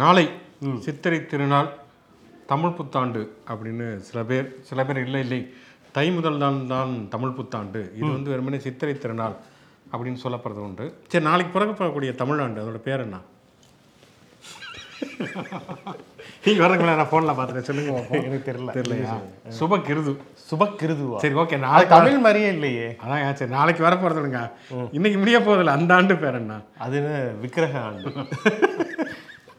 நாளை சித்திரை திருநாள் தமிழ் புத்தாண்டு அப்படின்னு சில பேர் சில பேர் இல்லை இல்லை. தை முதல் நாள் தான் தமிழ் புத்தாண்டு. இது வந்து வெறுமனே சித்திரை திருநாள் அப்படின்னு சொல்லப்படுறது உண்டு. சரி நாளைக்கு பிறக்கப்படக்கூடிய தமிழாண்டு அதோட பேர் என்ன? நீங்கள் வரங்களா நான் ஃபோனில் பார்த்துட்டேன். சொல்லுங்க. எனக்கு தெரியல. தெரியலையா? சுப கிருது சுபக்கிருதுவா சரி ஓகே நாளைக்கு தமிழ் மாதிரியே இல்லையே. அதான் சரி நாளைக்கு வர போகிறதுங்க இன்னைக்கு முடிய போதில்ல அந்த ஆண்டு பேர் என்ன? அது என்ன விக்கிரக ஆண்டு.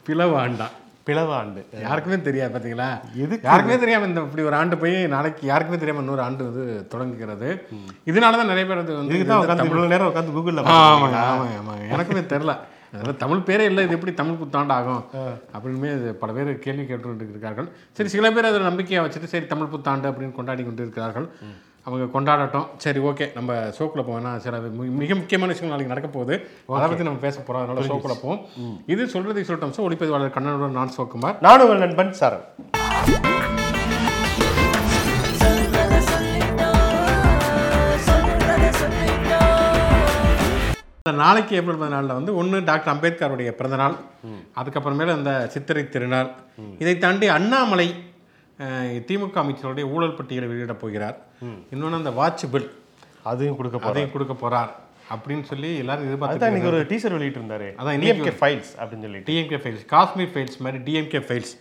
பிளவு ஆண்டா பிளவ ஆண்டு யாருக்குமே தெரியாது பார்த்தீங்களா எதுக்கு? யாருக்குமே தெரியாம இந்த இப்படி ஒரு ஆண்டு போய் நாளைக்கு யாருக்குமே தெரியாம இன்னொரு ஆண்டு வந்து தொடங்குகிறது. இதனால தான் நிறைய பேர் வந்து இதுக்கு தான் உட்காந்து இவ்வளவு நேரம் உட்காந்து கூகுளில் ஆமாங்க ஆமாங்க ஆமாங்க எனக்குமே தெரில அதாவது தமிழ் பேரே இல்லை இது எப்படி தமிழ் புத்தாண்டு ஆகும் அப்படின்மே இது பல பேர் கேள்வி கேட்டு இருக்கிறார்கள் சரி சில பேர் அதை நம்பிக்கையாக வச்சுட்டு சரி தமிழ் புத்தாண்டு அப்படின்னு கொண்டாடி கொண்டு இருக்கிறார்கள் அவங்க கொண்டாடட்டும். சரி ஓகே. நம்ம ஷோக்குள்ள போவேன்னா சில மிக முக்கியமான விஷயங்கள் நாளைக்கு நடக்க போகுது. அதை பற்றி நம்ம பேச போகிறோம் அதனால ஷோக்குள்ள போவோம். இது சொல்றதை சொல்லட்டும் சார் ஒளிப்பதிவாளர் கண்ணனுடன் நான் சோக்குமார் நானும் நண்பன் இந்த நாளைக்கு ஏப்ரல் பதினாலில் வந்து ஒன்று டாக்டர் அம்பேத்கருடைய பிறந்தநாள். அதுக்கப்புறமேல இந்த சித்திரை திருநாள். இதை தாண்டி அண்ணாமலை திமுக அமைச்சருடைய ஊழல் பட்டியலை வெளியிடப் போகிறார். இன்னொன்று அந்த வாட்ச் பில். அதையும் கொடுக்க அதையும் கொடுக்க போறார் அப்படின்னு சொல்லி எல்லாரும் எதிர்பார்த்து இன்னைக்கு ஒரு டீசர் வெளியிட்டு இருந்தாரு அதான் டிஎம்கே ஃபைல்ஸ் அப்படின்னு சொல்லிட்டு. டிஎம்கே ஃபைல்ஸ் காஷ்மீர் ஃபைல்ஸ் மாதிரி டிஎம்கே ஃபைல்ஸ்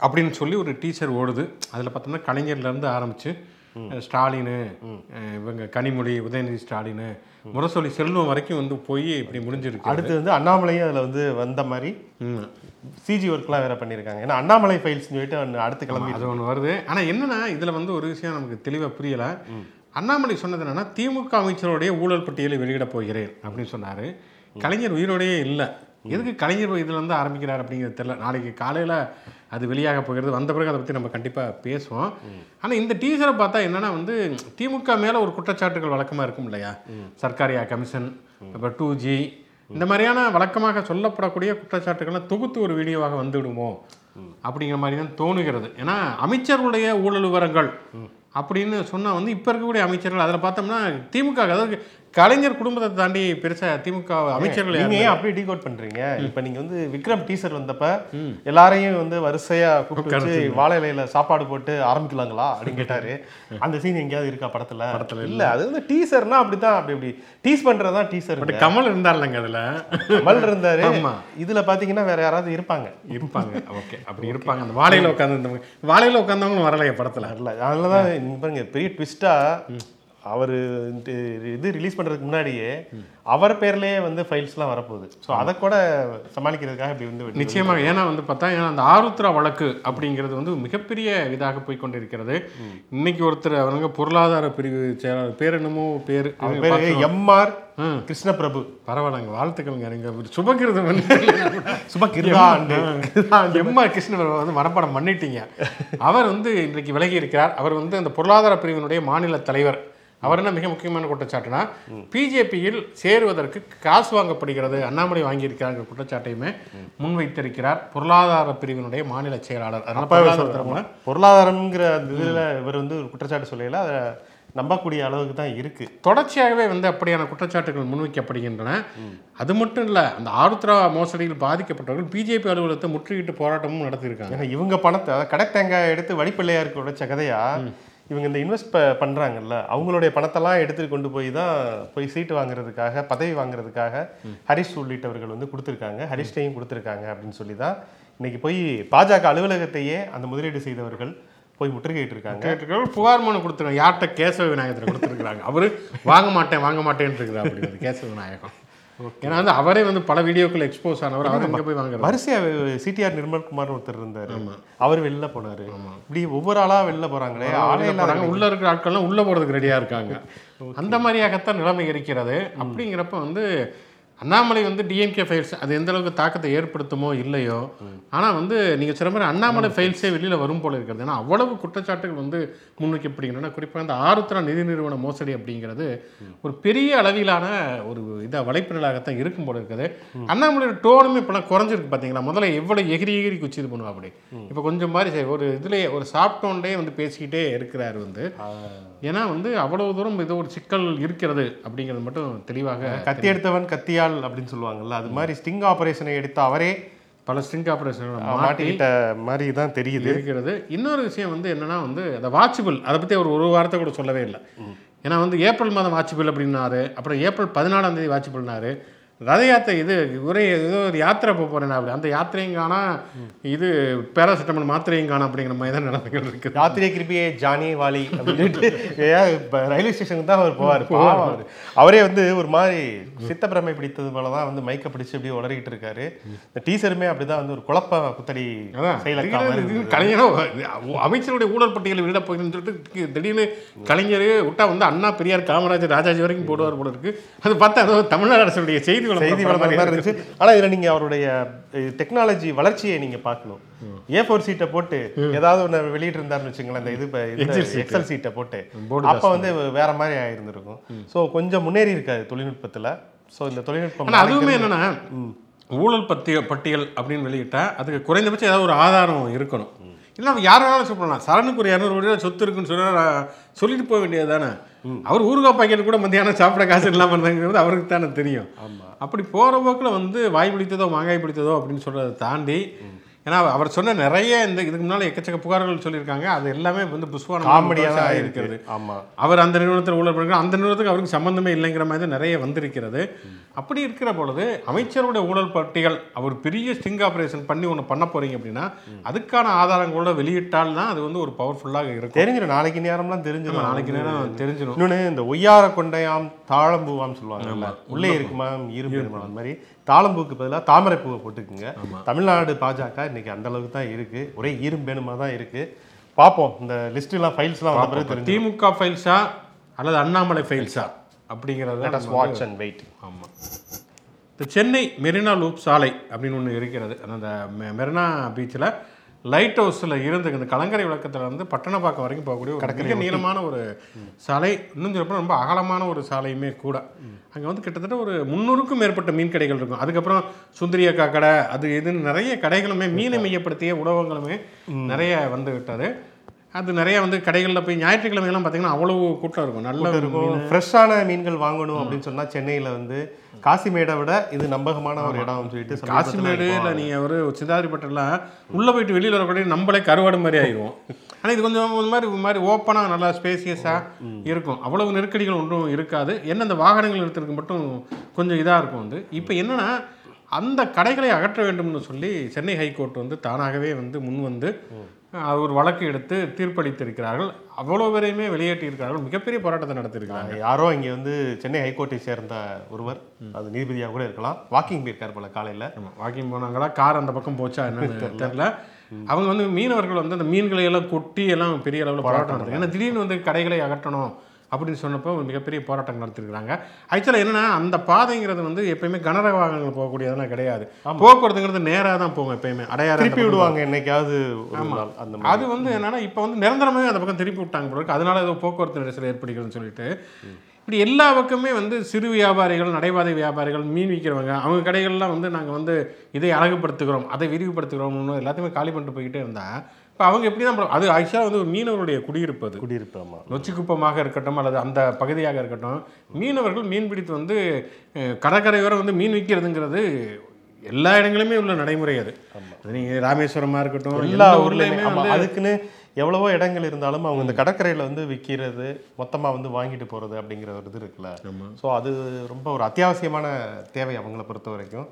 அப்படின்னு சொல்லி ஒரு டீச்சர் ஓடுது. அதில் பார்த்தோம்னா கலைஞர்லேருந்து ஆரம்பித்து ஸ்டாலின் இவங்க கனிமொழி உதயநிதி ஸ்டாலின் முரசொலி செல்வம் வரைக்கும் வந்து போய் இப்படி முடிஞ்சிருக்கு. அடுத்து வந்து அண்ணாமலையும் அதில் வந்து வந்த மாதிரி. சிஜி ஒர்க்லாம் வேற பண்ணியிருக்காங்க ஏன்னா அண்ணாமலை ஃபைல்ஸ் சொல்லிட்டு ஒண்ணு அடுத்து கிளம்பி அது ஒன்று வருது. ஆனால் என்னன்னா இதில் வந்து ஒரு விஷயம் நமக்கு தெளிவாக புரியலை. அண்ணாமலை சொன்னது என்னன்னா திமுக அமைச்சருடைய ஊழல் பட்டியலை வெளியிடப் போகிறேன் அப்படின்னு சொன்னார். கலைஞர் உயிரோடையே இல்லை. எதுக்கு கலைஞர் இதில் வந்து ஆரம்பிக்கிறார் அப்படிங்கிறது தெரியல. நாளைக்கு காலையில் அது வெளியாக போகிறது. வந்த பிறகு அதை பற்றி நம்ம கண்டிப்பாக பேசுவோம். ஆனால் இந்த டீசரை பார்த்தா என்னன்னா வந்து திமுக மேலே ஒரு குற்றச்சாட்டுகள் வழக்கமாக இருக்கும் இல்லையா? சர்க்காரியா கமிஷன் இப்போ டூ ஜி இந்த மாதிரியான வழக்கமாக சொல்லப்படக்கூடிய குற்றச்சாட்டுகள்லாம் தொகுத்து ஒரு வீடியோவாக வந்துவிடுமோ அப்படிங்கிற மாதிரி தான் தோணுகிறது. ஏன்னா அமைச்சர்களுடைய ஊழல் விவரங்கள் அப்படின்னு சொன்னால் வந்து இப்போ இருக்கக்கூடிய அமைச்சர்கள் அதில் பார்த்தோம்னா திமுக அதாவது கலைஞர் குடும்பத்தை தாண்டி பெருசாக திமுக அமைச்சர்கள் நீங்க ஏன் அப்படியே டீகோட் பண்றீங்க? இப்ப நீங்க வந்து விக்ரம் டீசர் வந்தப்ப எல்லாரையும் வந்து வரிசையா கூப்பிட்டு வச்சு வாழை இலையில சாப்பாடு போட்டு ஆரம்பிக்கலாங்களா அப்படின்னு கேட்டாரு. அந்த சீன் எங்கேயாவது இருக்கா படத்துல? படத்துல இல்ல. அது வந்து டீசர்னா அப்படிதான் அப்படி அப்படி. டீஸ் பண்றதுதான் டீசர் பட் கமல் இருந்தார்லங்க அதில். கமல் இருந்தாரு. இதுல பாத்தீங்கன்னா வேற யாராவது இருப்பாங்க. இருப்பாங்க. ஓகே. அப்படி இருப்பாங்க. அந்த வாழையில் உட்காந்து வாழையில் உட்காந்தவங்களும் வரலையே படத்தில். வரல. அதனாலதான் நீங்க பாருங்க பெரிய ட்விஸ்டா அவர் இது ரிலீஸ் பண்றதுக்கு முன்னாடியே அவர் பேர்லயே வந்து ஃபைல்ஸ்லாம் வரப்போகுது. ஸோ அதை கூட சமாளிக்கிறதுக்காக இப்படி வந்து நிச்சயமாக. ஏன்னா வந்து பார்த்தா ஏன்னா அந்த ஆருத்ரா வழக்கு அப்படிங்கிறது வந்து மிகப்பெரிய இதாக போய் கொண்டிருக்கிறது. இன்னைக்கு ஒருத்தர் அவங்க பொருளாதார பிரிவு செயலாளர் பேர் என்னமோ பேர்? பேரு எம்ஆர் ம். கிருஷ்ணபிரபு. பரவாயில்லங்க வாழ்த்துக்கள்ங்க. நீங்க சுபகிருதம் வந்து சும்மா கிருதாண்டு எம்ஆர் கிருஷ்ணவர் வந்து மனப்பாடம் பண்ணிட்டீங்க. அவர் வந்து இன்றைக்கு விலகி இருக்கிறார் அவர் வந்து அந்த பொருளாதார பிரிவினுடைய மாநில தலைவர். அவர் என்ன மிக முக்கியமான குற்றச்சாட்டுனா பிஜேபியில் சேருவதற்கு காசு வாங்கப்படுகிறது அண்ணாமலை வாங்கியிருக்கிறாங்க குற்றச்சாட்டையுமே முன்வைத்திருக்கிறார் பொருளாதார பிரிவினுடைய மாநில செயலாளர். அதனால பொருளாதார பொருளாதாரம்ங்கிற இதுல இவர் வந்து ஒரு குற்றச்சாட்டு சொல்லல. அதை நம்பக்கூடிய அளவுக்கு தான் இருக்கு. தொடர்ச்சியாகவே வந்து அப்படியான குற்றச்சாட்டுகள் முன்வைக்கப்படுகின்றன. அது மட்டும் இல்லை அந்த ஆருத்ரா மோசடியில் பாதிக்கப்பட்டவர்கள் பிஜேபி அலுவலகத்தை முற்றுகிட்டு போராட்டமும் நடத்தியிருக்காங்க. இவங்க பணத்தை கடை தேங்காய் எடுத்து வடிப்பிள்ளையாருக்கு உடைச்ச கதையா? இவங்க இந்த இன்வெஸ்ட் பண்றாங்கல்ல அவங்களுடைய பணத்தெல்லாம் எடுத்துட்டு கொண்டு போய் தான் போய் சீட்டு வாங்குறதுக்காக பதவி வாங்குறதுக்காக ஹரிஷ் உள்ளிட்டவர்கள் வந்து கொடுத்துருக்காங்க. ஹரிஷ்டையும் கொடுத்துருக்காங்க அப்படின்னு சொல்லி தான் இன்னைக்கு போய் பாஜக அலுவலகத்தையே அந்த முதலீடு செய்தவர்கள் போய் முற்றுகையிட்டு இருக்காங்க புகார் மனு கொடுத்துருக்காங்க. யார்கிட்ட கேசவ விநாயகத்தில் கொடுத்துருக்காங்க அவரு வாங்க மாட்டேன் வாங்க மாட்டேன்னு இருக்கிறார் அப்படி கேசவ விநாயகம் ஏன்னா வந்து அவரே வந்து பல வீடியோக்கள் எக்ஸ்போஸ் ஆனவர் அவர் எங்கே போய் வாங்குறாரு. வரிசையா சிடிஆர் நிர்மல்குமார் ஒருத்தர் இருந்தாரு. அவர் வெளில போனாரு. இப்படி ஒவ்வொரு ஆளா வெளில போறாங்களே ஆளே போறாங்க. உள்ள இருக்கிற ஆட்கள்லாம் உள்ள போறதுக்கு ரெடியா இருக்காங்க. அந்த மாதிரியாகத்தான் நிலைமை இருக்கிறது. அப்படிங்கிறப்ப வந்து அண்ணாமலை வந்து டிஎம்கே ஃபைல்ஸ் அது எந்த அளவுக்கு தாக்கத்தை ஏற்படுத்துமோ இல்லையோ ஆனால் வந்து நீங்கள் சொன்ன மாதிரி அண்ணாமலை ஃபைல்ஸே வெளியில் வரும் போல இருக்கிறது ஏன்னா அவ்வளவு குற்றச்சாட்டுகள் வந்து முன்வைக்கப்படுகின்றன குறிப்பாக இந்த ஆருத்ரா நிதி நிறுவன மோசடி அப்படிங்கிறது ஒரு பெரிய அளவிலான ஒரு இதாக வலைப்பினலாகத்தான் இருக்கும் போல இருக்குது. அண்ணாமலையோட டோனுமே இப்போலாம் குறைஞ்சிருக்கு பார்த்தீங்களா முதல்ல எவ்வளோ எகிரி எகிரி குச்சி இது பண்ணுவா அப்படி. இப்போ கொஞ்சம் மாதிரி சரி ஒரு இதுலேயே ஒரு சாஃப்ட் டோன்லேயே வந்து பேசிக்கிட்டே இருக்கிறார் வந்து. ஏன்னா வந்து அவ்வளவு தூரம் ஏதோ ஒரு சிக்கல் இருக்கிறது அப்படிங்கிறது மட்டும் தெளிவாக கத்தி எடுத்தவன் கத்தியால் அப்படின்னு சொல்லுவாங்கல்ல அது மாதிரி ஸ்டிங் ஆபரேஷனை எடுத்த அவரே பல ஸ்ட்ரிங் ஆப்ரேஷன் மாட்டி மாட்டிக்கிட்ட மாதிரி தான் தெரியுது. இருக்கிறது. இன்னொரு விஷயம் வந்து என்னன்னா வந்து அந்த வாட்சபிள் அதை பற்றி அவர் ஒரு வார்த்தை கூட சொல்லவே இல்லை. ஏன்னா வந்து ஏப்ரல் மாதம் வாட்சபிள் அப்படின்னாரு அப்புறம் ஏப்ரல் பதினாலாம் தேதி வாட்சபிள்னாரு ரத யாத்திரை இது ஒரே ஏதோ ஒரு யாத்திரை போக போறேன் அப்படி. அந்த யாத்திரையும் காணா இது பேராசிட்டமல் மாத்திரையும் காணா அப்படிங்கிற மாதிரி தான் நிலைமைகள் இருக்குது. ராத்திரியே கிருப்பியே ஜானி வாலி அப்படின்ட்டு ரயில்வே ஸ்டேஷனுக்கு தான் அவர் போவார். பாவம் அவரு. வந்து ஒரு மாதிரி சித்தப்பிரமை பிடித்தது போல தான் வந்து மைக்க பிடிச்சு அப்படியே உளறிக்கிட்டு இருக்காரு. இந்த டீசருமே அப்படிதான் வந்து ஒரு குழப்ப குத்தடி அதான். செயலக்கா இது- மாதிரி இது கலைஞரோ அமைச்சருடைய ஊழல் பட்டியலை விட போகிறேன்னு சொல்லிட்டு திடீர்னு கலைஞர் விட்டா வந்து அண்ணா பெரியார் காமராஜர் ராஜாஜி வரைக்கும் போடுவார் போல இருக்கு. அது பார்த்தா ஏதோ தமிழ்நாடு அரசுடைய செய்தி செய்தி படம் விளம்பரம் மாதிரி இருந்துச்சு. ஆனா இதுல நீங்க அவருடைய டெக்னாலஜி வளர்ச்சியை நீங்க பார்க்கணும். ஏ ஃபோர் சீட்டை போட்டு ஏதாவது ஒண்ணு வெளியிட்டு இருந்தாருன்னு வச்சுங்களேன் இந்த இது எக்ஸல் சீட்டை போட்டு. அப்ப வந்து வேற மாதிரி ஆயிருந்திருக்கும். சோ கொஞ்சம் முன்னேறி இருக்காது தொழில்நுட்பத்துல. சோ இந்த தொழில்நுட்பம் ஆனால் அதுவுமே என்னன்னா ஊழல் பத்திய பட்டியல் அப்படின்னு வெளியிட்டா அதுக்கு குறைந்தபட்சம் ஏதாவது ஒரு ஆதாரம் இருக்கணும். இல்லை யார் வேணாலும் சொல்லலாம் சரணுக்கு ஒரு இரநூறு கோடி சொத்து இருக்குன்னு சொன்னா சொல்லிட்டு போக வேண்டியது தானே அவர் ஊறுகாய் பாக்கெட் கூட மத்தியானம் சாப்பிட காசு இல்லாமல் இருந்தாங்கிறது அவருக்கு தானே தெரியும். அப்படி போகிற போக்கில் வந்து வாய் பிடித்ததோ மாங்காய் பிடித்ததோ அப்படின்னு சொல்கிறத தாண்டி ஏன்னா அவர் சொன்ன நிறைய இந்த இதுக்கு முன்னால் எக்கச்சக்க புகார்கள் சொல்லியிருக்காங்க. அது எல்லாமே வந்து புஷ்வான காமெடியா தான் இருக்கிறது இருக்கிறது ஆமா. அவர் அந்த நிறுவனத்தில் ஊழல் பண்ணுறாங்க அந்த நிறுவனத்துக்கு அவருக்கு சம்பந்தமே இல்லைங்கிற மாதிரி தான் நிறைய வந்திருக்கிறது. அப்படி இருக்கிற பொழுது அமைச்சருடைய ஊழல் பட்டியல் அவர் பெரிய ஸ்டிங் ஆபரேஷன் பண்ணி ஒன்று பண்ண போறீங்க அப்படின்னா அதுக்கான ஆதாரங்களோட வெளியிட்டால் தான் அது வந்து ஒரு பவர்ஃபுல்லாக இருக்கும். தெரிஞ்சிடும் நாளைக்கு நேரம்லாம் தெரிஞ்சிடும் நாளைக்கு நேரம் தெரிஞ்சிடும் இன்னொன்னு இந்த ஒய்யார கொண்டையாம் தாழம்பூவாம் சொல்லுவாங்கல்ல உள்ளே இருக்குமாம் இரும்பு அந்த மாதிரி தாளம்பூக்கு பதிலாக தாமரை பூவை போட்டுக்குங்க தமிழ்நாடு பாஜக இன்னைக்கு அந்த அளவுக்கு தான் இருக்கு. ஒரே ஈரும்பேணுமா தான் இருக்கு. பார்ப்போம் இந்த லிஸ்ட் எல்லாம் ஃபைல்ஸ்லாம் வந்த பிறகு தெரிஞ்சு திமுக ஃபைல்ஸா அல்லது அண்ணாமலை ஃபைல்ஸா அப்படிங்கிறத வாட்ச் அண்ட் வெயிட் ஆமாம் இந்த சென்னை மெரினா லூப் சாலை அப்படின்னு ஒன்று இருக்கிறது. அந்த மெரினா பீச்சில் லைட் ஹவுஸில் இருந்து இந்த கலங்கரை விளக்கத்தில் வந்து பட்டணப்பாக்கம் வரைக்கும் போகக்கூடிய ஒரு மிக நீளமான ஒரு சாலை இன்னும் சொல்லப்போனால் ரொம்ப அகலமான ஒரு சாலையுமே கூட. அங்கே வந்து கிட்டத்தட்ட ஒரு முந்நூறுக்கும் மேற்பட்ட மீன் கடைகள் இருக்கும். அதுக்கப்புறம் சுந்தரி அக்கா கடை அது இதுன்னு நிறைய கடைகளுமே மீனை மையப்படுத்திய உணவகங்களுமே நிறைய வந்து அது நிறைய வந்து கடைகளில் போய் ஞாயிற்றுக்கிழமையெல்லாம் பார்த்தீங்கன்னா அவ்வளவு கூட்டம் இருக்கும். நல்ல இருக்கும். ஃப்ரெஷ்ஷான மீன்கள் வாங்கணும் அப்படின்னு சொன்னா சென்னையில வந்து காசிமேடை விட இது நம்பகமான ஒரு இடம்னு சொல்லிட்டு காசிமேடு இல்லை நீங்கள் ஒரு சிந்தாதிரிப்பட்டெல்லாம் உள்ளே போயிட்டு வெளியில் வரக்கூடிய நம்மளே கருவாடு மாதிரி ஆயிடுவோம் ஆனால் இது கொஞ்சம் ஒரு மாதிரி மாதிரி ஓப்பனாக நல்லா ஸ்பேசியஸாக இருக்கும். அவ்வளவு நெருக்கடிகள் ஒன்றும் இருக்காது. என்ன அந்த வாகனங்கள் நிறுத்துறதுக்கு மட்டும் கொஞ்சம் இதாக இருக்கும் வந்து. இப்போ என்னன்னா அந்த கடைகளை அகற்ற வேண்டும்னு சொல்லி சென்னை ஹைகோர்ட் வந்து தானாகவே வந்து முன் வந்து அஹ், ஒரு வழக்கு எடுத்து தீர்ப்பளித்திருக்கிறார்கள். அவ்வளோ பேரையுமே வெளியேற்றியிருக்கிறார்கள். மிகப்பெரிய போராட்டத்தை நடத்தியிருக்கிறாங்க. யாரோ இங்க வந்து சென்னை ஹைகோர்ட்டை சேர்ந்த ஒருவர் அது நீதிபதியாக கூட இருக்கலாம். வாக்கிங் போயிருக்கார் போல காலையில. வாக்கிங் போனாங்களா? கார் அந்த பக்கம் போச்சா என்னன்னு தெரியல. அவங்க வந்து மீனவர்கள் வந்து அந்த மீன்களை எல்லாம் கொட்டி எல்லாம் பெரிய அளவில் போராட்டம் நடத்துங்க ஏன்னா திடீர்னு வந்து கடைகளை அகற்றணும். அப்படின்னு சொன்னப்போ ஒரு மிகப்பெரிய போராட்டம் நடத்திருக்கிறாங்க. ஆக்சுவலாக என்னன்னா அந்த பாதைங்கிறது வந்து எப்பயுமே கனரக வாகனங்கள் போகக்கூடியதெல்லாம் கிடையாது. போக்குவரத்துங்கிறது நேராக தான் போகும் எப்பயுமே. அடையாறு திருப்பி விடுவாங்க என்னைக்காவது அந்த அது வந்து என்னன்னா இப்போ வந்து நிரந்தரமாகவே அந்த பக்கம் திருப்பி விட்டாங்க இருக்கு. அதனால ஏதோ போக்குவரத்து நெரிசல் ஏற்படுகிறதுன்னு சொல்லிட்டு. இப்படி எல்லா பக்கமே வந்து சிறு வியாபாரிகள் நடைபாதை வியாபாரிகள் மீன் விற்கிறவங்க அவங்க கடைகள்லாம் வந்து நாங்கள் வந்து இதை அழகுபடுத்துகிறோம் அதை விரிவுபடுத்துகிறோம்னு எல்லாத்தையுமே காலி பண்ணிட்டு போய்கிட்டே இருந்தா இப்போ அவங்க எப்படி தான் அது ஆக்சுவலாக வந்து ஒரு மீனவருடைய குடியிருப்பு அது. குடியிருப்பு ஆமா. நொச்சிக்குப்பமாக இருக்கட்டும் அல்லது அந்த பகுதியாக இருக்கட்டும் மீனவர்கள் மீன் பிடித்து வந்து அஹ், கடற்கரை வரை வந்து மீன் விற்கிறதுங்கிறது எல்லா இடங்களுமே உள்ள நடைமுறை அது. நீங்கள் ராமேஸ்வரமா இருக்கட்டும் எல்லா ஊர்லயுமே அதுக்குன்னு எவ்வளவோ இடங்கள் இருந்தாலும் அவங்க இந்த கடற்கரையில வந்து விற்கிறது மொத்தமா வந்து வாங்கிட்டு போறது அப்படிங்கிற ஒரு இது இருக்குல்ல. ஸோ அது ரொம்ப ஒரு அத்தியாவசியமான தேவை அவங்கள பொறுத்த வரைக்கும்.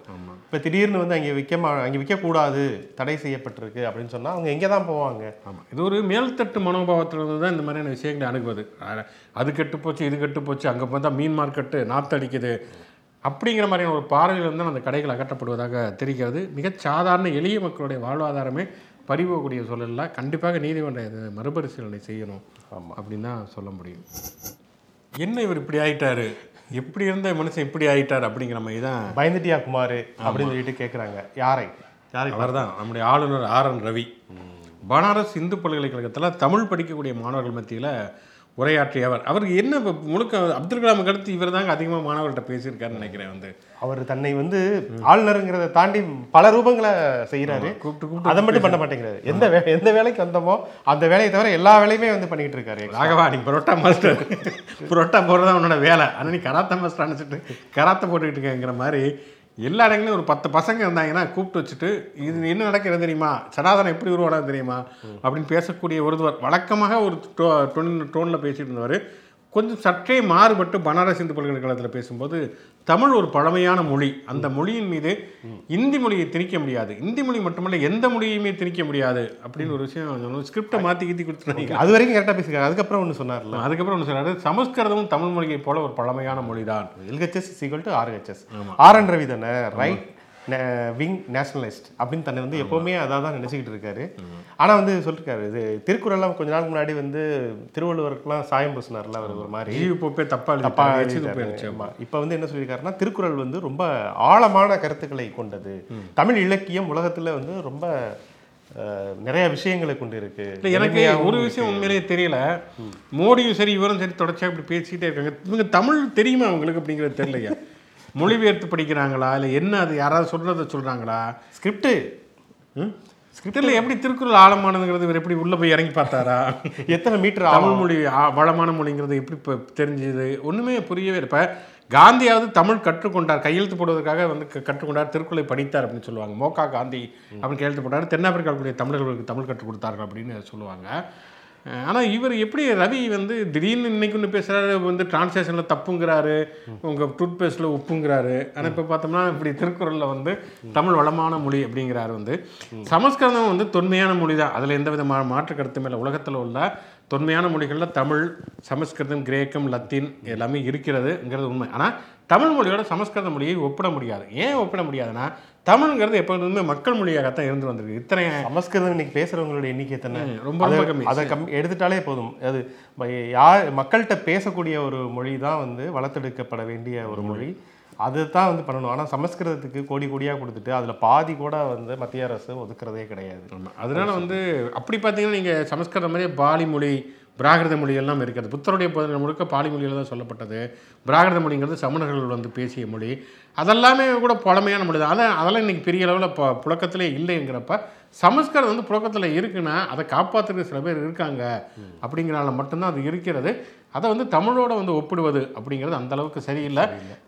இப்போ திடீர்னு வந்து அங்கே விற்க அங்கே விற்கக்கூடாது தடை செய்யப்பட்டிருக்கு அப்படின்னு சொன்னா அவங்க எங்கே தான் போவாங்க? ஆமாம் இது ஒரு மேல்தட்டு மனோபாவத்திலிருந்து தான் இந்த மாதிரியான விஷயங்களை அணுகுவது. அது கெட்டு போச்சு இது கெட்டு போச்சு அங்கே பார்த்தா மீன் மார்க்கெட்டு நாத்தடிக்குது அப்படிங்கிற மாதிரியான ஒரு பார்வையிலிருந்து அந்த கடைகள் அகற்றப்படுவதாக தெரிகிறது. மிகச் சாதாரண எளிய மக்களுடைய வாழ்வாதாரமே பறிபோகக்கூடிய சூழலில் கண்டிப்பாக நீதிமன்றம் இதை மறுபரிசீலனை செய்யணும் ஆமா. அப்படின்னு தான் சொல்ல முடியும். என்ன இவர் இப்படி ஆயிட்டாரு? எப்படி இருந்த மனுஷன் இப்படி ஆயிட்டார் அப்படிங்கிற மாதிரி தான் பயந்துட்டியா குமார் அப்படின்னு சொல்லிட்டு கேட்குறாங்க யாரை? யாரை அவர்தான் நம்முடைய ஆளுநர் ஆர் என் ரவி. பனாரஸ் இந்து பல்கலைக்கழகத்தில் தமிழ் படிக்கக்கூடிய மாணவர்கள் மத்தியில் உரையாற்றியவர் அவருக்கு என்ன முழுக்க அப்துல் கலாம் அடுத்து இவர் தாங்க அதிகமாக மாணவர்கள்ட்ட பேசியிருக்காருன்னு நினைக்கிறேன் வந்து. அவர் தன்னை வந்து ஆளுநருங்கிறத தாண்டி பல ரூபங்களை செய்யறாரு கூப்பிட்டு கூப்பிட்டு அதை மட்டும் பண்ண மாட்டேங்கிறாரு. எந்த வே எந்த வேலைக்கு வந்தோமோ அந்த வேலையை தவிர எல்லா வேலையுமே வந்து பண்ணிட்டு இருக்காரு ராகவா நீ பரோட்டா மாஸ்டர். பரோட்டா போடுறது உன்னோட வேலை. ஆனால் நீ கராத்தே மாஸ்டர் அனுப்பிச்சிட்டு கராத்தே போட்டுக்கிட்டு இருக்கேங்கிற மாதிரி எல்லா இடங்களையும் ஒரு பத்து பசங்க இருந்தாங்கன்னா கூப்பிட்டு வச்சுட்டு இது என்ன நடக்கிறது தெரியுமா? சனாதனம் எப்படி உருவானது தெரியுமா? அப்படின்னு பேசக்கூடிய ஒருவர். வழக்கமாக ஒரு டோ டோன் டோனில் பேசிட்டு இருந்தவர். கொஞ்சம் சற்றே மாறுபட்டு பனாரஸ் இந்து பல்கலைக்கழகத்தில் பேசும்போது தமிழ் ஒரு பழமையான மொழி. அந்த மொழியின் மீது இந்தி மொழியை திணிக்க முடியாது. இந்தி மொழி மட்டுமல்ல எந்த மொழியுமே திணிக்க முடியாது அப்படின்னு ஒரு விஷயம் ஸ்கிரிப்டை மாற்றி கீத்தி கொடுத்துருந்தாங்க அது வரைக்கும் கரெக்டாக பேசியிருக்காரு. அதுக்கப்புறம் ஒன்று சொன்னார்ல. அதுக்கப்புறம் ஒன்று சொன்னாரு. சமஸ்கிருதமும் தமிழ் மொழியை போல ஒரு பழமையான மொழி தான் LHS equal to RHS R N Ravi தானே? ரைட் விங் நேஷனலிஸ்ட் அப்படின்னு தன்னை வந்து எப்போவுமே அதாக தான் நினச்சிக்கிட்டு இருக்காரு. ஆனால் வந்து சொல்லிருக்காரு இது திருக்குறள்லாம் கொஞ்ச நாளுக்கு முன்னாடி வந்து திருவள்ளுவருக்குலாம் சாயம் பூசினார்ல அவர் ஒரு மாதிரி. ஜீவி போப்பே தப்பா தப்பா எழுதிட்டாரு, எச்சில் எழுதிட்டாரு. போயிருச்சு ஆமா. இப்ப வந்து என்ன சொல்லியிருக்காருன்னா திருக்குறள் வந்து ரொம்ப ஆழமான கருத்துக்களை கொண்டது. தமிழ் இலக்கியம் உலகத்துல வந்து ரொம்ப நிறைய விஷயங்களை கொண்டு இருக்கு எனக்கு ஒரு விஷயம் உண்மையிலேயே தெரியல. மோடியும் சரி இவரும் சரி தொடர்ச்சியாக இப்படி பேசிக்கிட்டே இருக்காங்க. இவங்க தமிழ் தெரியுமா அவங்களுக்கு அப்படிங்கிறது தெரியலையா. மொழிபெயர்த்து படிக்கிறாங்களா? இல்லை என்ன அது? யாராவது சொல்றதை சொல்றாங்களா? ஸ்கிரிப்ட் தெரியல எப்படி திருக்குறள் ஆழமானதுங்கிறது இவர் எப்படி உள்ள போய் இறங்கி பார்த்தாரா? எத்தனை மீட்டர் தமிழ் மொழி வளமான மொழிங்கிறது எப்படி இப்போ தெரிஞ்சுது? ஒன்றுமே புரியவே. இப்ப காந்தியாவது தமிழ் கற்றுக்கொண்டார் கையெழுத்து போடுவதற்காக வந்து கற்றுக்கொண்டார் திருக்குறளை படித்தார் அப்படின்னு சொல்லுவாங்க. மோகா காந்தி அப்படின்னு கையெழுத்து போட்டார். தென்னாப்பிரிக்காவுடைய தமிழர்களுக்கு தமிழ் கற்றுக் கொடுத்தார்கள் அப்படின்னு சொல்லுவாங்க. ஆனால் இவர் எப்படி ரவி வந்து திடீர்னு இன்னைக்கு ஒன்று பேசுகிறாரு வந்து டிரான்ஸ்லேஷனில் தப்புங்கிறாரு உங்கள் டூத் பேஸ்டில் உப்புங்கிறாரு. ஆனால் இப்போ பார்த்தோம்னா இப்படி திருக்குறளில் வந்து தமிழ் வளமான மொழி அப்படிங்கிறாரு வந்து. சமஸ்கிருதம் வந்து தொன்மையான மொழி தான் அதில் எந்த விதமான மாற்று கருத்துமே இல்லை. உலகத்தில் உள்ள தொன்மையான மொழிகளில் தமிழ் சமஸ்கிருதம் கிரேக்கம் லத்தீன் எல்லாமே இருக்கிறதுங்கிறது உண்மை. ஆனால் தமிழ் மொழியோட சமஸ்கிருத மொழியை ஒப்பிட முடியாது. ஏன் ஒப்பிட முடியாதுன்னா தமிழ்ங்கிறது எப்போதுமே மக்கள் மொழியாகத்தான் இருந்து வந்திருக்கு. இத்தனை சமஸ்கிருதம் இன்னைக்கு பேசுறவங்களோட எண்ணிக்கை எத்தனை? ரொம்ப ரொம்ப கம்மி. அதை கம் எடுத்துட்டாலே போதும். அது யார் மக்கள்கிட்ட பேசக்கூடிய ஒரு மொழி தான் வந்து வளர்த்தெடுக்கப்பட வேண்டிய ஒரு மொழி. அதுதான் வந்து பண்ணணும். ஆனால் சமஸ்கிருதத்துக்கு கோடி கோடியாக கொடுத்துட்டு அதில் பாதி கூட வந்து மத்திய அரசு ஒதுக்குறதே கிடையாது. அதனால வந்து அப்படி பார்த்தீங்கன்னா நீங்கள் சமஸ்கிருதம் மாதிரியே பாலி மொழி பிராகிருத மொழி எல்லாம் இருக்கிறது. புத்தருடைய போதனை முழுக்க பாலி மொழியில் தான் சொல்லப்பட்டது. பிராகிருத மொழிங்கிறது சமணர்கள் வந்து பேசிய மொழி. அதெல்லாமே கூட பழமையான மொழி தான். அதான் அதெல்லாம் இன்னைக்கு பெரிய அளவில் ப புழக்கத்திலே இல்லைங்கிறப்ப சமஸ்கிருதம் வந்து புழக்கத்தில் இருக்குன்னா அதை காப்பாற்றுறதுக்கு சில பேர் இருக்காங்க. அப்படிங்கிறனால மட்டும்தான் அது இருக்கிறது. அதை வந்து தமிழோட வந்து ஒப்பிடுவது அப்படிங்கிறது அந்த அளவுக்கு சரியில்லை.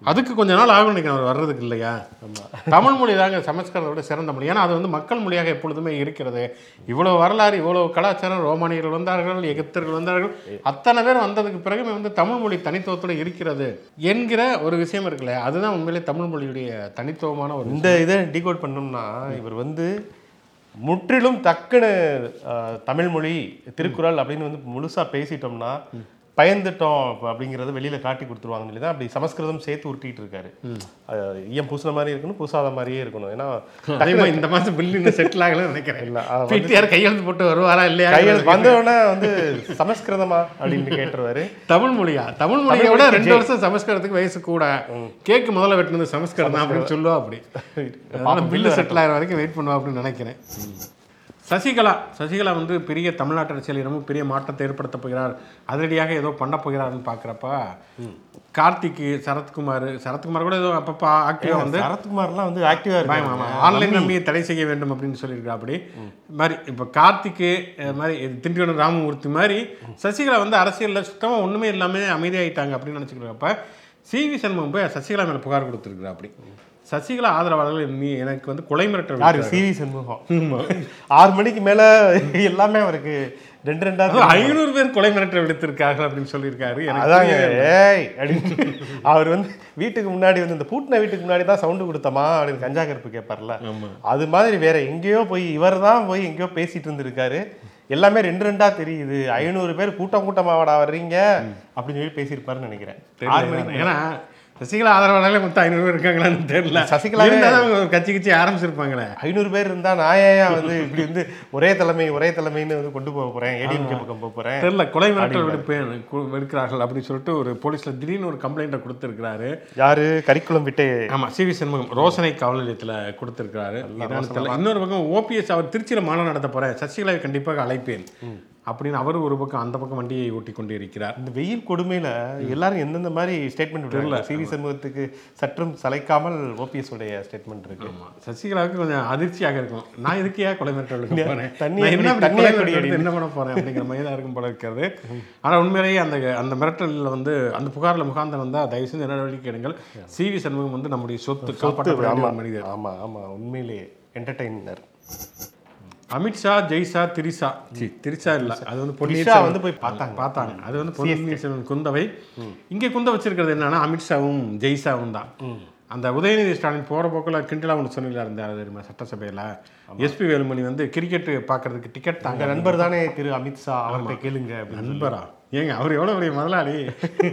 அதுக்கு கொஞ்ச நாள் ஆகும் நினைக்கிறேன் அவர் வர்றதுக்கு இல்லையா? தமிழ் மொழி தாங்க சமஸ்கிருதத்தை விட சிறந்த மொழி. ஏன்னா அது வந்து மக்கள் மொழியாக எப்பொழுதுமே இருக்கிறது. இவ்வளவு வரலாறு இவ்வளவு கலாச்சாரம் ரோமானியர்கள் வந்தார்கள் எகிப்தர்கள் வந்தார்கள். அத்தனை பேர் வந்ததுக்கு பிறகுமே வந்து தமிழ் மொழி தனித்துவத்தோட இருக்கிறது என்கிற ஒரு விஷயம் இருக்குல்ல அதுதான் உண்மையிலே தமிழ் மொழியுடைய தனித்துவமான ஒரு இந்த இதை டிகோட் பண்ணோம்னா இவர் வந்து முற்றிலும் டக்குன்னு அஹ், தமிழ் மொழி திருக்குறள் அப்படின்னு வந்து முழுசா பேசிட்டோம்னா பயந்துட்டோம் அப்ப அப்படிங்கறத வெளியில காட்டி கொடுத்துருவாங்கன்னு சொல்லி தான் அப்படி சமஸ்கிருதம் சேர்த்து உருட்டிட்டு இருக்காரு. ஈயம் பூசின மாதிரி இருக்கணும் பூசாத மாதிரியே இருக்கணும். ஏன்னா மாதிரி இந்த மாதம் பில்லு இன்னும் செட்டில் ஆகலன்னு நினைக்கிறேன். இல்ல, பிடிஆர் கையெழுத்து போட்டு வருவாரா இல்லையா கையில் வந்தவொடனே வந்து சமஸ்கிருதமா அப்படின்னு கேட்டுருவாரு. தமிழ் மொழியா? தமிழ் மொழியை விட ரெண்டு வருஷம் சமஸ்கிருதத்துக்கு வயசு கூட. கேக்கு முதல்ல வெட்டினது சமஸ்கிருதம் அப்படின்னு சொல்லுவா அப்படி. பில்லு செட்டில் ஆகிற வரைக்கும் வெயிட் பண்ணுவா அப்படின்னு நினைக்கிறேன். சசிகலா சசிகலா வந்து பெரிய தமிழ்நாட்டு அரசியலில் ரொம்ப பெரிய மாற்றத்தை ஏற்படுத்த போகிறார். அதிரடியாக ஏதோ பண்ண போகிறார்னு பார்க்குறப்ப கார்த்திக்கு சரத்குமார் சரத்குமார் கூட ஏதோ அப்பப்போ ஆக்டிவாக வந்து சரத்குமார்லாம் வந்து ஆக்டிவா ஆமாம் இருக்காங்க ஆன்லைன் நம்பியை தடை செய்ய வேண்டும் அப்படின்னு சொல்லியிருக்கா அப்படி மாதிரி இப்போ கார்த்திக்கு மாதிரி திண்டிவனம் ராமமூர்த்தி மாதிரி சசிகலா வந்து அரசியலில் சுத்தமாக ஒன்றுமே இல்லாமல் அமைதியாயிட்டாங்க அப்படின்னு நினச்சிக்கிறப்ப சிவி சண்முகம் போய் சசிகலா மேலே புகார் கொடுத்துருக்குறா அப்படி சசிகலா ஆதரவாளர்கள் நீ எனக்கு வந்து கொலை மிரட்டல் யாரு. சிவி சண்முகம். ஆறு மணிக்கு மேல எல்லாமே அவருக்கு ரெண்டு ரெண்டா அதுவும் ஐநூறு பேர் கொலை மிரட்டல் விடுத்திருக்காங்க அப்படின்னு சொல்லியிருக்காரு. அதாங்க. ஏய் அப்படின்னு அவர் வந்து வீட்டுக்கு முன்னாடி வந்து இந்த பூட்டின வீட்டுக்கு முன்னாடி தான் சவுண்டு கொடுத்தமா அப்படின்னு கஞ்சா கருப்பு கேட்பார்ல. அது மாதிரி வேற எங்கேயோ போய் இவர் தான் போய் எங்கேயோ பேசிட்டு இருந்திருக்காரு. எல்லாமே ரெண்டு ரெண்டா தெரியுது. ஐநூறு பேர் கூட்டம் கூட்டமாவாடா வர்றீங்க அப்படின்னு சொல்லி பேசியிருப்பாருன்னு நினைக்கிறேன். ஏன்னா சசிகலா ஆதரவாளர்களே மொத்தம் ஐநூறு பேர் இருக்காங்களான்னு தெரியல. அவங்க ஒரு கட்சி கட்சி ஆரம்பிச்சிருப்பாங்களே. ஐநூறு பேர் இருந்தா நான் ஏன் வந்து இப்படி வந்து ஒரே தலைமை ஒரே தலைமைன்னு வந்து கொண்டு போக போறேன்? ஏடிஎம்கே பக்கம் போக போறேன்? தெரியல கொலை மிரட்டல் விடுப்பேன் விடுக்கிறார்கள் அப்படின்னு சொல்லிட்டு ஒரு போலீஸ்ல திடீர்னு ஒரு கம்ப்ளைண்ட்டை கொடுத்துருக்காரு யாரு? கரிக்குளம் விட்டு ஆமா சிவி சண்முகம் ரோசனை காவல் நிலையத்தில் தெரியல. இன்னொரு பக்கம் ஓபிஎஸ் அவர் திருச்சியில் மாநாடு நடத்த போறேன் சசிகலாவை கண்டிப்பாக அழைப்பேன். அப்படின்னு அவர் ஒரு பக்கம் அந்த பக்கம் வண்டியை ஓட்டி கொண்டு இருக்கிறார் இந்த வெயில் கொடுமையில எல்லாரும் எந்தெந்த மாதிரி ஸ்டேட்மெண்ட் விடுறாங்க சிவி சண்முகத்துக்கு சற்றும் சளைக்காமல் ஓபிஎஸ் உடைய ஸ்டேட்மெண்ட் இருக்கு. சசிகலாவுக்கு கொஞ்சம் அதிர்ச்சியாக இருக்கும். நான் இதுக்கே கொலை மிரட்டலுக்கு போனேன் தண்ணி என்ன பண்ண போறேன் அப்படிங்கிற மாதிரி தான் இருக்கும் போல இருக்கிறது. ஆனா உண்மையிலேயே அந்த அந்த மிரட்டலில் வந்து அந்த புகாரில் முகாந்தரம் வந்தால் தயவு செஞ்சு என்ன நடவடிக்கை எடுங்கள். சி வி சண்முகம் வந்து நம்முடைய சொத்து ஒரு மனிதர். ஆமா ஆமா. உண்மையிலேயே என்டர்டைனர் அமித்ஷா ஜெய்ஷா திரிஷா. சி திரிஷா இல்ல. அது வந்து பொன்னியின் வந்து போய் பார்த்தாங்க. பார்த்தாங்க. அது வந்து பொன்னியின் குந்தவை. இங்கே குந்த வச்சிருக்கிறது என்னன்னா அமித்ஷாவும் ஜெய்ஷாவும் தான். அந்த உதயநிதி ஸ்டாலின் போற போக்குல கிண்டலா ஒன்று சொன்னில இருந்தார் தெரியுமா சட்டசபையில? எஸ்பி வேலுமணி வந்து கிரிக்கெட் பார்க்கறதுக்கு டிக்கெட் தாங்க நண்பர் தானே திரு அமித்ஷா அவர்கிட்ட கேளுங்க நண்பரா? ஏங்க அவர் எவ்வளவு பெரிய முதலாளி?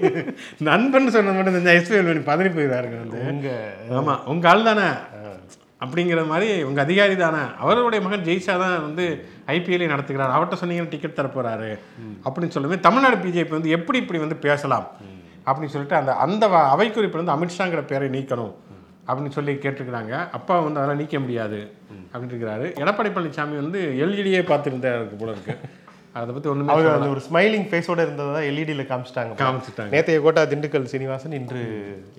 நண்பன் சொன்னது மட்டும் இந்த எஸ்பி வேலுமணி பதறி போயிடாருங்க வந்து. உங்க ஆமா உங்க ஆள் தானே? அப்படிங்கிற மாதிரி உங்கள் அதிகாரி தானே. அவருடைய மகன் ஜெய்ஷா தான் வந்து ஐபிஎல்லை நடத்துகிறார். அவர்கிட்ட சொன்னீங்கன்னா டிக்கெட் தரப்போகிறாரு அப்படின்னு சொல்லுமே தமிழ்நாடு பிஜேபி வந்து எப்படி இப்படி வந்து பேசலாம்? அப்படின்னு சொல்லிட்டு அந்த அந்த வ- அவை குறிப்பில் வந்து அமித்ஷாங்கிற பேரை நீக்கணும். அப்படின்னு சொல்லி கேட்டிருக்கிறாங்க. அப்பா வந்து அதெல்லாம் நீக்க முடியாது. அப்படின்னு இருக்கிறாரு. எடப்பாடி பழனிசாமி வந்து எல்இடியே பார்த்துருந்தாருக்கு போல இருக்குது அதை பத்தி ஒண்ணுமே அவர் அந்த ஒரு ஸ்மைலிங் ஃபேஸோட இருந்ததை எல்இடியில் காமிச்சிட்டாங்க. காமிச்சிட்டாங்க. நேத்தைய கோட்டா திண்டுக்கல் சீனிவாசன் இன்று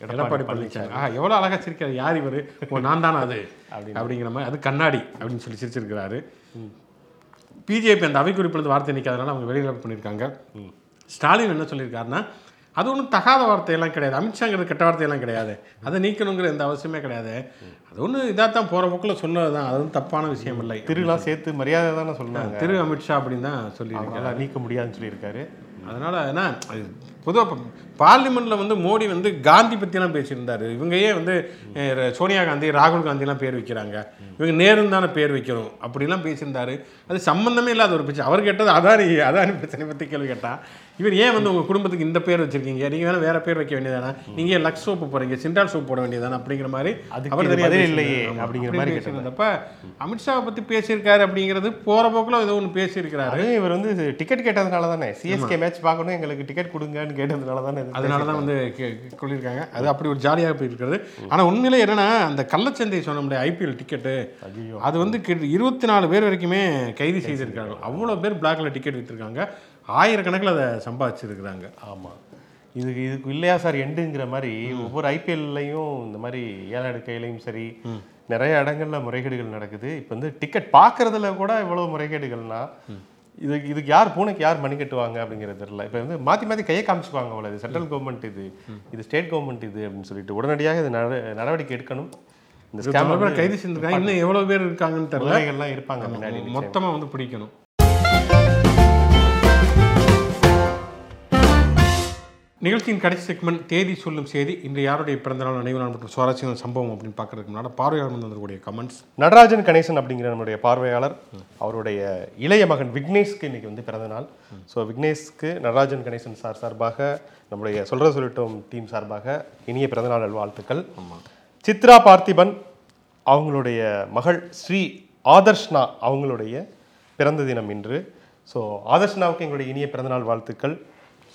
எடப்பாடி பழனிசாமி ஆ எவ்வளோ அழகா சிரிக்காரு யார் இவர்? ஓ நான் தானே அது? அப்படிங்கிற மாதிரி. அது கண்ணாடி அப்படின்னு சொல்லி சிரிச்சிருக்கிறாரு. பிஜேபி அந்த அவை குறிப்பிலிருந்து வார்த்தை நிற்காதனால அவங்க வெளியில் பண்ணியிருக்காங்க. ஸ்டாலின் என்ன சொல்லியிருக்காருன்னா அது ஒன்றும் தகாத வார்த்தையெல்லாம் கிடையாது. அமித்ஷாங்கிறது கெட்ட வார்த்தையெல்லாம் கிடையாது. அதை நீக்கணுங்கிற எந்த அவசியமே கிடையாது. அது ஒன்று இதாக தான் போகிற போக்கில் சொன்னது தான் அது வந்து தப்பான விஷயம் இல்லை. திருலாம் சேர்த்து மரியாதை தானே சொன்னாங்க. திரு அமித்ஷா அப்படின்னு தான் சொல்லியிருக்காங்க அதனால நீக்க முடியாதுன்னு சொல்லியிருக்காரு. அதனால் என்ன பொதுவாக பார்லிமெண்ட்டில் வந்து மோடி வந்து காந்தி பற்றிலாம் பேசியிருந்தாரு. இவங்க ஏன் வந்து சோனியா காந்தி ராகுல் காந்திலாம் பேர் வைக்கிறாங்க. இவங்க நேரும் தானே பேர் வைக்கணும். அப்படிலாம் பேசியிருந்தாரு. அது சம்மந்தமே இல்லாத ஒரு பிரச்சனை. அவர் கேட்டது அதானி அதானி பிரச்சனை பற்றி கேள்வி கேட்டா. இவர் ஏன் வந்து உங்கள் குடும்பத்துக்கு இந்த பேர் வச்சிருக்கீங்க? நீங்கள் வேணால் வேற பேர் வைக்க வேண்டியதானே? நீங்கள் லக்ஸ் சோப்பு போகிறீங்க சிண்டால் சோப் போட வேண்டியதானே? அப்படிங்கிற மாதிரி அவர் பேசியிருந்தாரு. இல்லையே அப்படிங்கிற அப்படி மாதிரி பேசியிருந்தப்ப அமித்ஷாவை பற்றி பேசியிருக்காரு அப்படிங்கிறது போகிற போக்கில் ஏதோ ஒன்று பேசியிருக்கிறாரு. இவர் வந்து டிக்கெட் கேட்டதுனால தானே சிஎஸ்கே மேட்ச் பார்க்கணும் எங்களுக்கு டிக்கெட் கொடுங்கன்னு கேட்டதுனால தானே அதனால தான் வந்து சொல்லியிருக்காங்க. அது அப்படி ஒரு ஜாலியாக போயிருக்கிறது. ஆனால் உண்மையிலே என்னன்னா அந்த கள்ளச்சந்தை சொன்ன முடியாது ஐபிஎல் டிக்கெட்டு அது வந்து இருபத்தி நாலு பேர் வரைக்குமே கைது செய்திருக்காங்க. அவ்வளோ பேர் பிளாக்ல டிக்கெட் விற்றுருக்காங்க ஆயிரக்கணக்கில் அதை சம்பாதிச்சிருக்கிறாங்க. ஆமாம் இதுக்கு இதுக்கு இல்லையா சார் எண்டுங்கிற மாதிரி ஒவ்வொரு ஐபிஎல்லையும் இந்த மாதிரி ஏழாடு கையிலையும் சரி நிறைய இடங்கள்ல முறைகேடுகள் நடக்குது. இப்போ வந்து டிக்கெட் பார்க்கறதுல கூட இவ்வளவு முறைகேடுகள்னா இது இதுக்கு யார் பூனைக்கு யார் மணி கட்டுவாங்க அப்படிங்கிறது தெரியல. இப்போ வந்து மாற்றி மாற்றி கையை காமிச்சுக்குவாங்க அவ்வளோ இது. சென்ட்ரல் கவர்மெண்ட் இது. இது ஸ்டேட் கவர்மெண்ட் இது அப்படின்னு சொல்லிட்டு உடனடியாக இது நட- நடவடிக்கை எடுக்கணும். இந்த கைது செஞ்சிருக்காங்க. இன்னும் எவ்வளோ பேர் இருக்காங்கன்னு தெரியல. முதலைகள்லாம் இருப்பாங்க முன்னாடி மொத்தமாக வந்து பிடிக்கணும். நிகழ்ச்சியின் கடைசி செக்மெண்ட் தேதி சொல்லும் செய்தி. இன்று யாருடைய பிறந்தநாள் நினைவு நாள் மற்றும் சுவாரஸ்யமான சம்பவம் அப்படின்னு பார்க்கறதுக்கு முன்னாடி பார்வையாளர் வந்து வந்திருக்கக்கூடிய கமெண்ட்ஸ் நடராஜன் கணேசன் அப்படிங்கிற நம்முடைய பார்வையாளர் அவருடைய இளைய மகன் விக்னேஷ்க்கு இன்னைக்கு வந்து பிறந்த நாள். ஸோ விக்னேஷ்க்கு நடராஜன் கணேசன் சார் சார்பாக நம்முடைய சொல்ற சொல்லட்டும் டீம் சார்பாக இனிய பிறந்தநாள் நல்வாழ்த்துக்கள். சித்ரா பார்த்திபன் அவங்களுடைய மகள் ஸ்ரீ ஆதர்ஷ்னா அவங்களுடைய பிறந்த தினம் இன்று. ஸோ ஆதர்ஷ்னாவுக்கு எங்களுடைய இனிய பிறந்தநாள் வாழ்த்துக்கள்.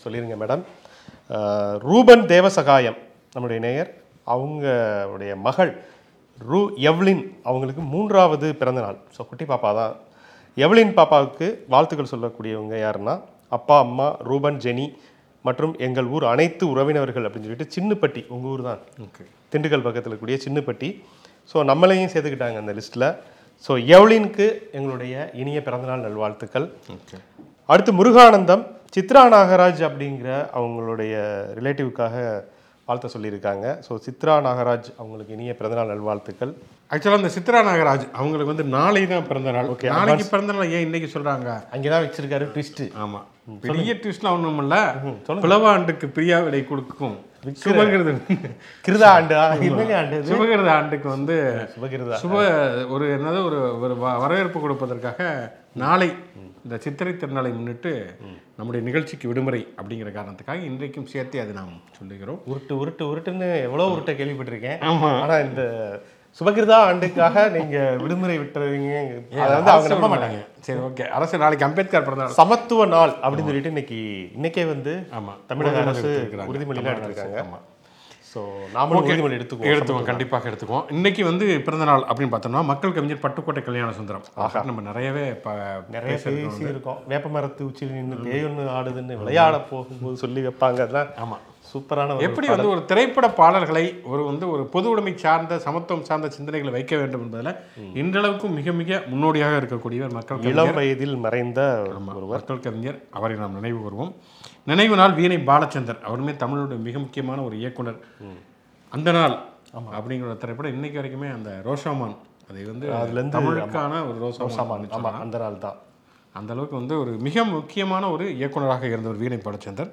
சொல்லிருங்க மேடம். ரூபன் தேவசகாயம் நம்முடைய நேயர் அவங்களுடைய மகள் ரூ எவ்லின் அவங்களுக்கு மூன்றாவது பிறந்த நாள். ஸோ குட்டி பாப்பா தான். எவ்லின் பாப்பாவுக்கு வாழ்த்துக்கள் சொல்லக்கூடியவங்க யாருன்னா அப்பா அம்மா ரூபன் ஜெனி மற்றும் எங்கள் ஊர் அனைத்து உறவினர்கள் அப்படின்னு சொல்லிட்டு சின்னப்பட்டி உங்கள் ஊர் தான். ஓகே. திண்டுக்கல் பக்கத்தில் இருக்கக்கூடிய சின்னப்பட்டி. ஸோ நம்மளையும் சேர்த்துக்கிட்டாங்க அந்த லிஸ்ட்டில் ஸோ எவ்லினுக்கு எங்களுடைய இனிய பிறந்தநாள் நல்வாழ்த்துக்கள். ஓகே. அடுத்து முருகானந்தம் சித்ரா நாகராஜ் அப்படிங்கிற அவங்களுடைய ரிலேட்டிவ்க்காக வாழ்த்த சொல்லியிருக்காங்க. ஸோ சித்ரா நாகராஜ் அவங்களுக்கு இனிய பிறந்தநாள் நல்வாழ்த்துக்கள். ஆக்சுவலாக இந்த சித்ரா நாகராஜ் அவங்களுக்கு வந்து நாளை தான் பிறந்த நாள் ஓகே நாளைக்கு பிறந்த நாள் ஏன் இன்னைக்கு சொல்றாங்க? அங்கே தான் வச்சிருக்காரு ட்விஸ்ட்டு ஆமா. பெரிய ட்விஸ்ட்லாம் ஒன்றும் இல்லை. பிளவ ஆண்டுக்கு பிரியா விடை கொடுக்கும். சுபகிருத கிருதா ஆண்டா ஆண்டு? சுபகிருத ஆண்டுக்கு வந்து சுபகிருதா சுப ஒரு என்னது ஒரு வரவேற்பு கொடுப்பதற்காக நாளை இந்த சித்திரை திருநாளை முன்னிட்டு நம்முடைய நிகழ்ச்சிக்கு விடுமுறை அப்படிங்கிற காரணத்துக்காக இன்றைக்கும் சேர்த்து அதை நாம் சொல்லுகிறோம். உருட்டு உருட்டு உருட்டுன்னு எவ்வளோ உருட்டை கேள்விப்பட்டிருக்கேன். ஆமா. ஆனா இந்த சுபகிருதா ஆண்டுக்காக நீங்க விடுமுறை விட்டுறீங்க. அதை வந்து அவங்க நம்ப மாட்டாங்க. சரி ஓகே. அரசு நாளைக்கு அம்பேத்கர் பிறந்த சமத்துவ நாள் அப்படின்னு சொல்லிட்டு இன்னைக்கு இன்னைக்கே வந்து ஆமா. தமிழக அரசு. உறுதிமொழிலாம் எடுத்திருக்காங்க. ஆமா. ஸோ நாமளும் உறுதிமொழி எடுத்துக்குவோம். எடுத்துக்குவோம். கண்டிப்பாக எடுத்துக்குவோம். இன்னைக்கு வந்து பிறந்தநாள் அப்படின்னு பார்த்தோம்னா மக்கள் கவிஞர் பட்டுக்கோட்டை கல்யாண சுந்தரம். அவரை நம்ம நிறையவே ப- நிறைய. பேசி இருக்கோம் வேப்ப மரத்து உச்சியில் நின்று பேயொன்று ஆடுதுன்னு விளையாட போகும்போது சொல்லி வைப்பாங்க. அதான் ஆமா. சூப்பரான ஒரு எப்படி வந்து ஒரு திரைப்பட பாடல்களை ஒரு வந்து ஒரு பொது உடைமை சார்ந்த சமத்துவம் சார்ந்த சிந்தனைகளை வைக்க வேண்டும் என்பதில் இன்றளவுக்கும் மிக மிக முன்னோடியாக இருக்கக்கூடியவர் மக்கள் இளம் வயதில் மறைந்த ஆமா, ஒரு மக்கள் கவிஞர். அவரை நாம் நினைவு கூறுவோம் நினைவு நாள் வீணை பாலச்சந்தர். அவருமே தமிழோட மிக முக்கியமான ஒரு இயக்குனர். அந்த நாள் அப்படிங்கிற ஒரு திரைப்படம் இன்னைக்கு வரைக்குமே அந்த ரோஷாமான். அதை வந்து அதுலேருந்து தமிழுக்கான ஒரு ஆமாம் ஆமாம் அந்த நாள் தான். அந்த அளவுக்கு வந்து ஒரு மிக முக்கியமான ஒரு இயக்குனராக இருந்தவர் வீணை பாலச்சந்தர்.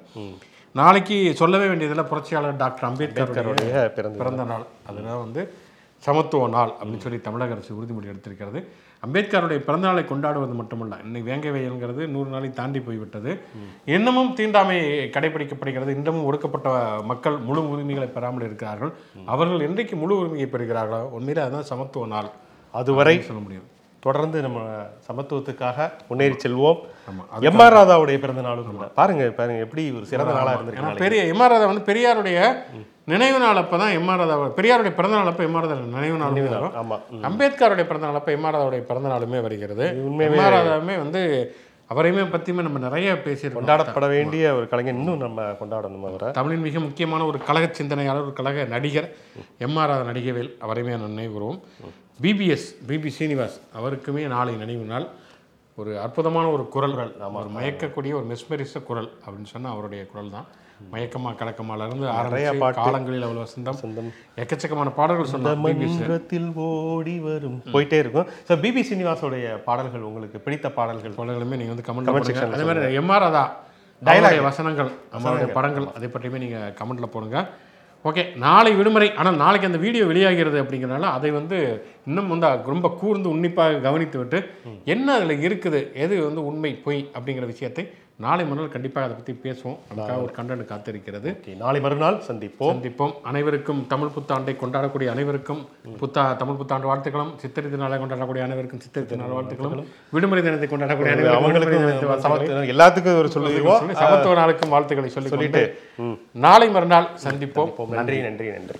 நாளைக்கு சொல்லவே வேண்டியதில் புரட்சியாளர் டாக்டர் அம்பேத்கருடைய அவருடைய பிறந்த பிறந்த நாள் அதெல்லாம் வந்து சமத்துவ நாள் அப்படின்னு சொல்லி தமிழக அரசு உறுதிமொழி எடுத்திருக்கிறது. அம்பேத்கருடைய பிறந்த நாளை கொண்டாடுவது மட்டுமல்ல இன்னைக்கு வேங்கை வயல்ங்கிறது நூறு நாளை தாண்டி போய்விட்டது. இன்னமும் தீண்டாமை கடைபிடிக்கப்படுகிறது. இன்னமும் ஒடுக்கப்பட்ட மக்கள் முழு உரிமைகளை பெறாமல் இருக்கிறார்கள். அவர்கள் என்றைக்கு முழு உரிமையை பெறுகிறார்களோ உண்மையிலே அதுதான் சமத்துவ நாள். அதுவரை சொல்ல முடியும். தொடர்ந்து நம்ம சமத்துவத்துக்காக முன்னேறி செல்வோம். எம் ஆர் ராதாவுடைய பிறந்த நாளும் கூட. பாருங்க பாருங்க எப்படி ஒரு சிறந்த நாளா ஏன்னா இருந்திருக்கு பெரிய எம்ஆர் ராதா வந்து பெரியாருடைய நினைவு நாள் அப்போ தான் எம்ஆர் ராதா பெரியாருடைய பிறந்த நாள் அப்போ எம்ஆர் ராதா நினைவு நாள் வரும். ஆமா. அம்பேத்கருடைய பிறந்த நாள் அப்போ எம்ஆர் ராதாவுடைய பிறந்த நாளுமே வருகிறது. எம்ஆர் ராதாவுமே வந்து அவரையுமே பற்றியுமே நம்ம நிறைய பேசியிருக்கோம். கொண்டாடப்பட வேண்டிய ஒரு கலைஞர் இன்னும் நம்ம கொண்டாடணும் அவரை. தமிழின் மிக முக்கியமான ஒரு கழக சிந்தனையாளர் ஒரு கழக நடிகர் எம்ஆர் ராதா நடிகவேல் அவரையுமே நான் நினைவுறுவோம் பிபிஎஸ் பிபி சீனிவாஸ் அவருக்குமே நாளை நினைவு நாள். ஒரு அற்புதமான ஒரு குரல்கள். ஒரு மயக்கக்கூடிய ஒரு மெஸ்மரிச குரல் அப்படின்னு சொன்னா அவருடைய குரல் தான். மயக்கமா கலக்கமால இருந்து ஆரம்பிச்சு காலங்களில் அவ்வளவு வசந்தம். சொந்தம் எக்கச்சக்கமான பாடல்கள் மன்றத்தில் ஓடி வரும். போயிட்டே இருக்கும். ஸோ பிபி சீனிவாசோடைய பாடல்கள் உங்களுக்கு பிடித்த பாடல்கள்? பாடல்களுமே நீங்க வந்து கமெண்ட் அதே மாதிரி எம்ஆர் ராதா டைலாக் வசனங்கள் அவருடைய படங்கள் அதை பற்றியுமே நீங்க கமெண்ட்ல போடுங்க. ஓகே நாளை விடுமுறை. ஆனால் நாளைக்கு அந்த வீடியோ வெளியாகிறது அப்படிங்கிறனால அதை வந்து இன்னும் வந்து ரொம்ப கூர்ந்து உன்னிப்பாக கவனித்து விட்டு என்ன அதில் இருக்குது எது வந்து உண்மை பொய் அப்படிங்கிற விஷயத்தை நாளை மறுநாள் கண்டிப்பாக அதை பற்றி பேசுவோம். நமக்காக ஒரு கண்டென்ட் காத்திருக்கிறது. நாளை மறுநாள் சந்திப்போம். சந்திப்போம். அனைவருக்கும் தமிழ் புத்தாண்டை கொண்டாடக்கூடிய அனைவருக்கும் புத்தா தமிழ் புத்தாண்டு வாழ்த்துக்களும். சித்திரை திருநாளை கொண்டாடக்கூடிய அனைவருக்கும் சித்திரை திருநாள் வாழ்த்துக்களும். விடுமுறை தினத்தை கொண்டாடக்கூடிய அனைவருக்கும் எல்லாத்துக்கும் ஒரு சொல்லிடுவோம் சொல்லி சமத்துவ நாளுக்கும் வாழ்த்துக்களை சொல்லிக் சொல்லிட்டு நாளை மறுநாள் சந்திப்போம். நன்றி நன்றி நன்றி.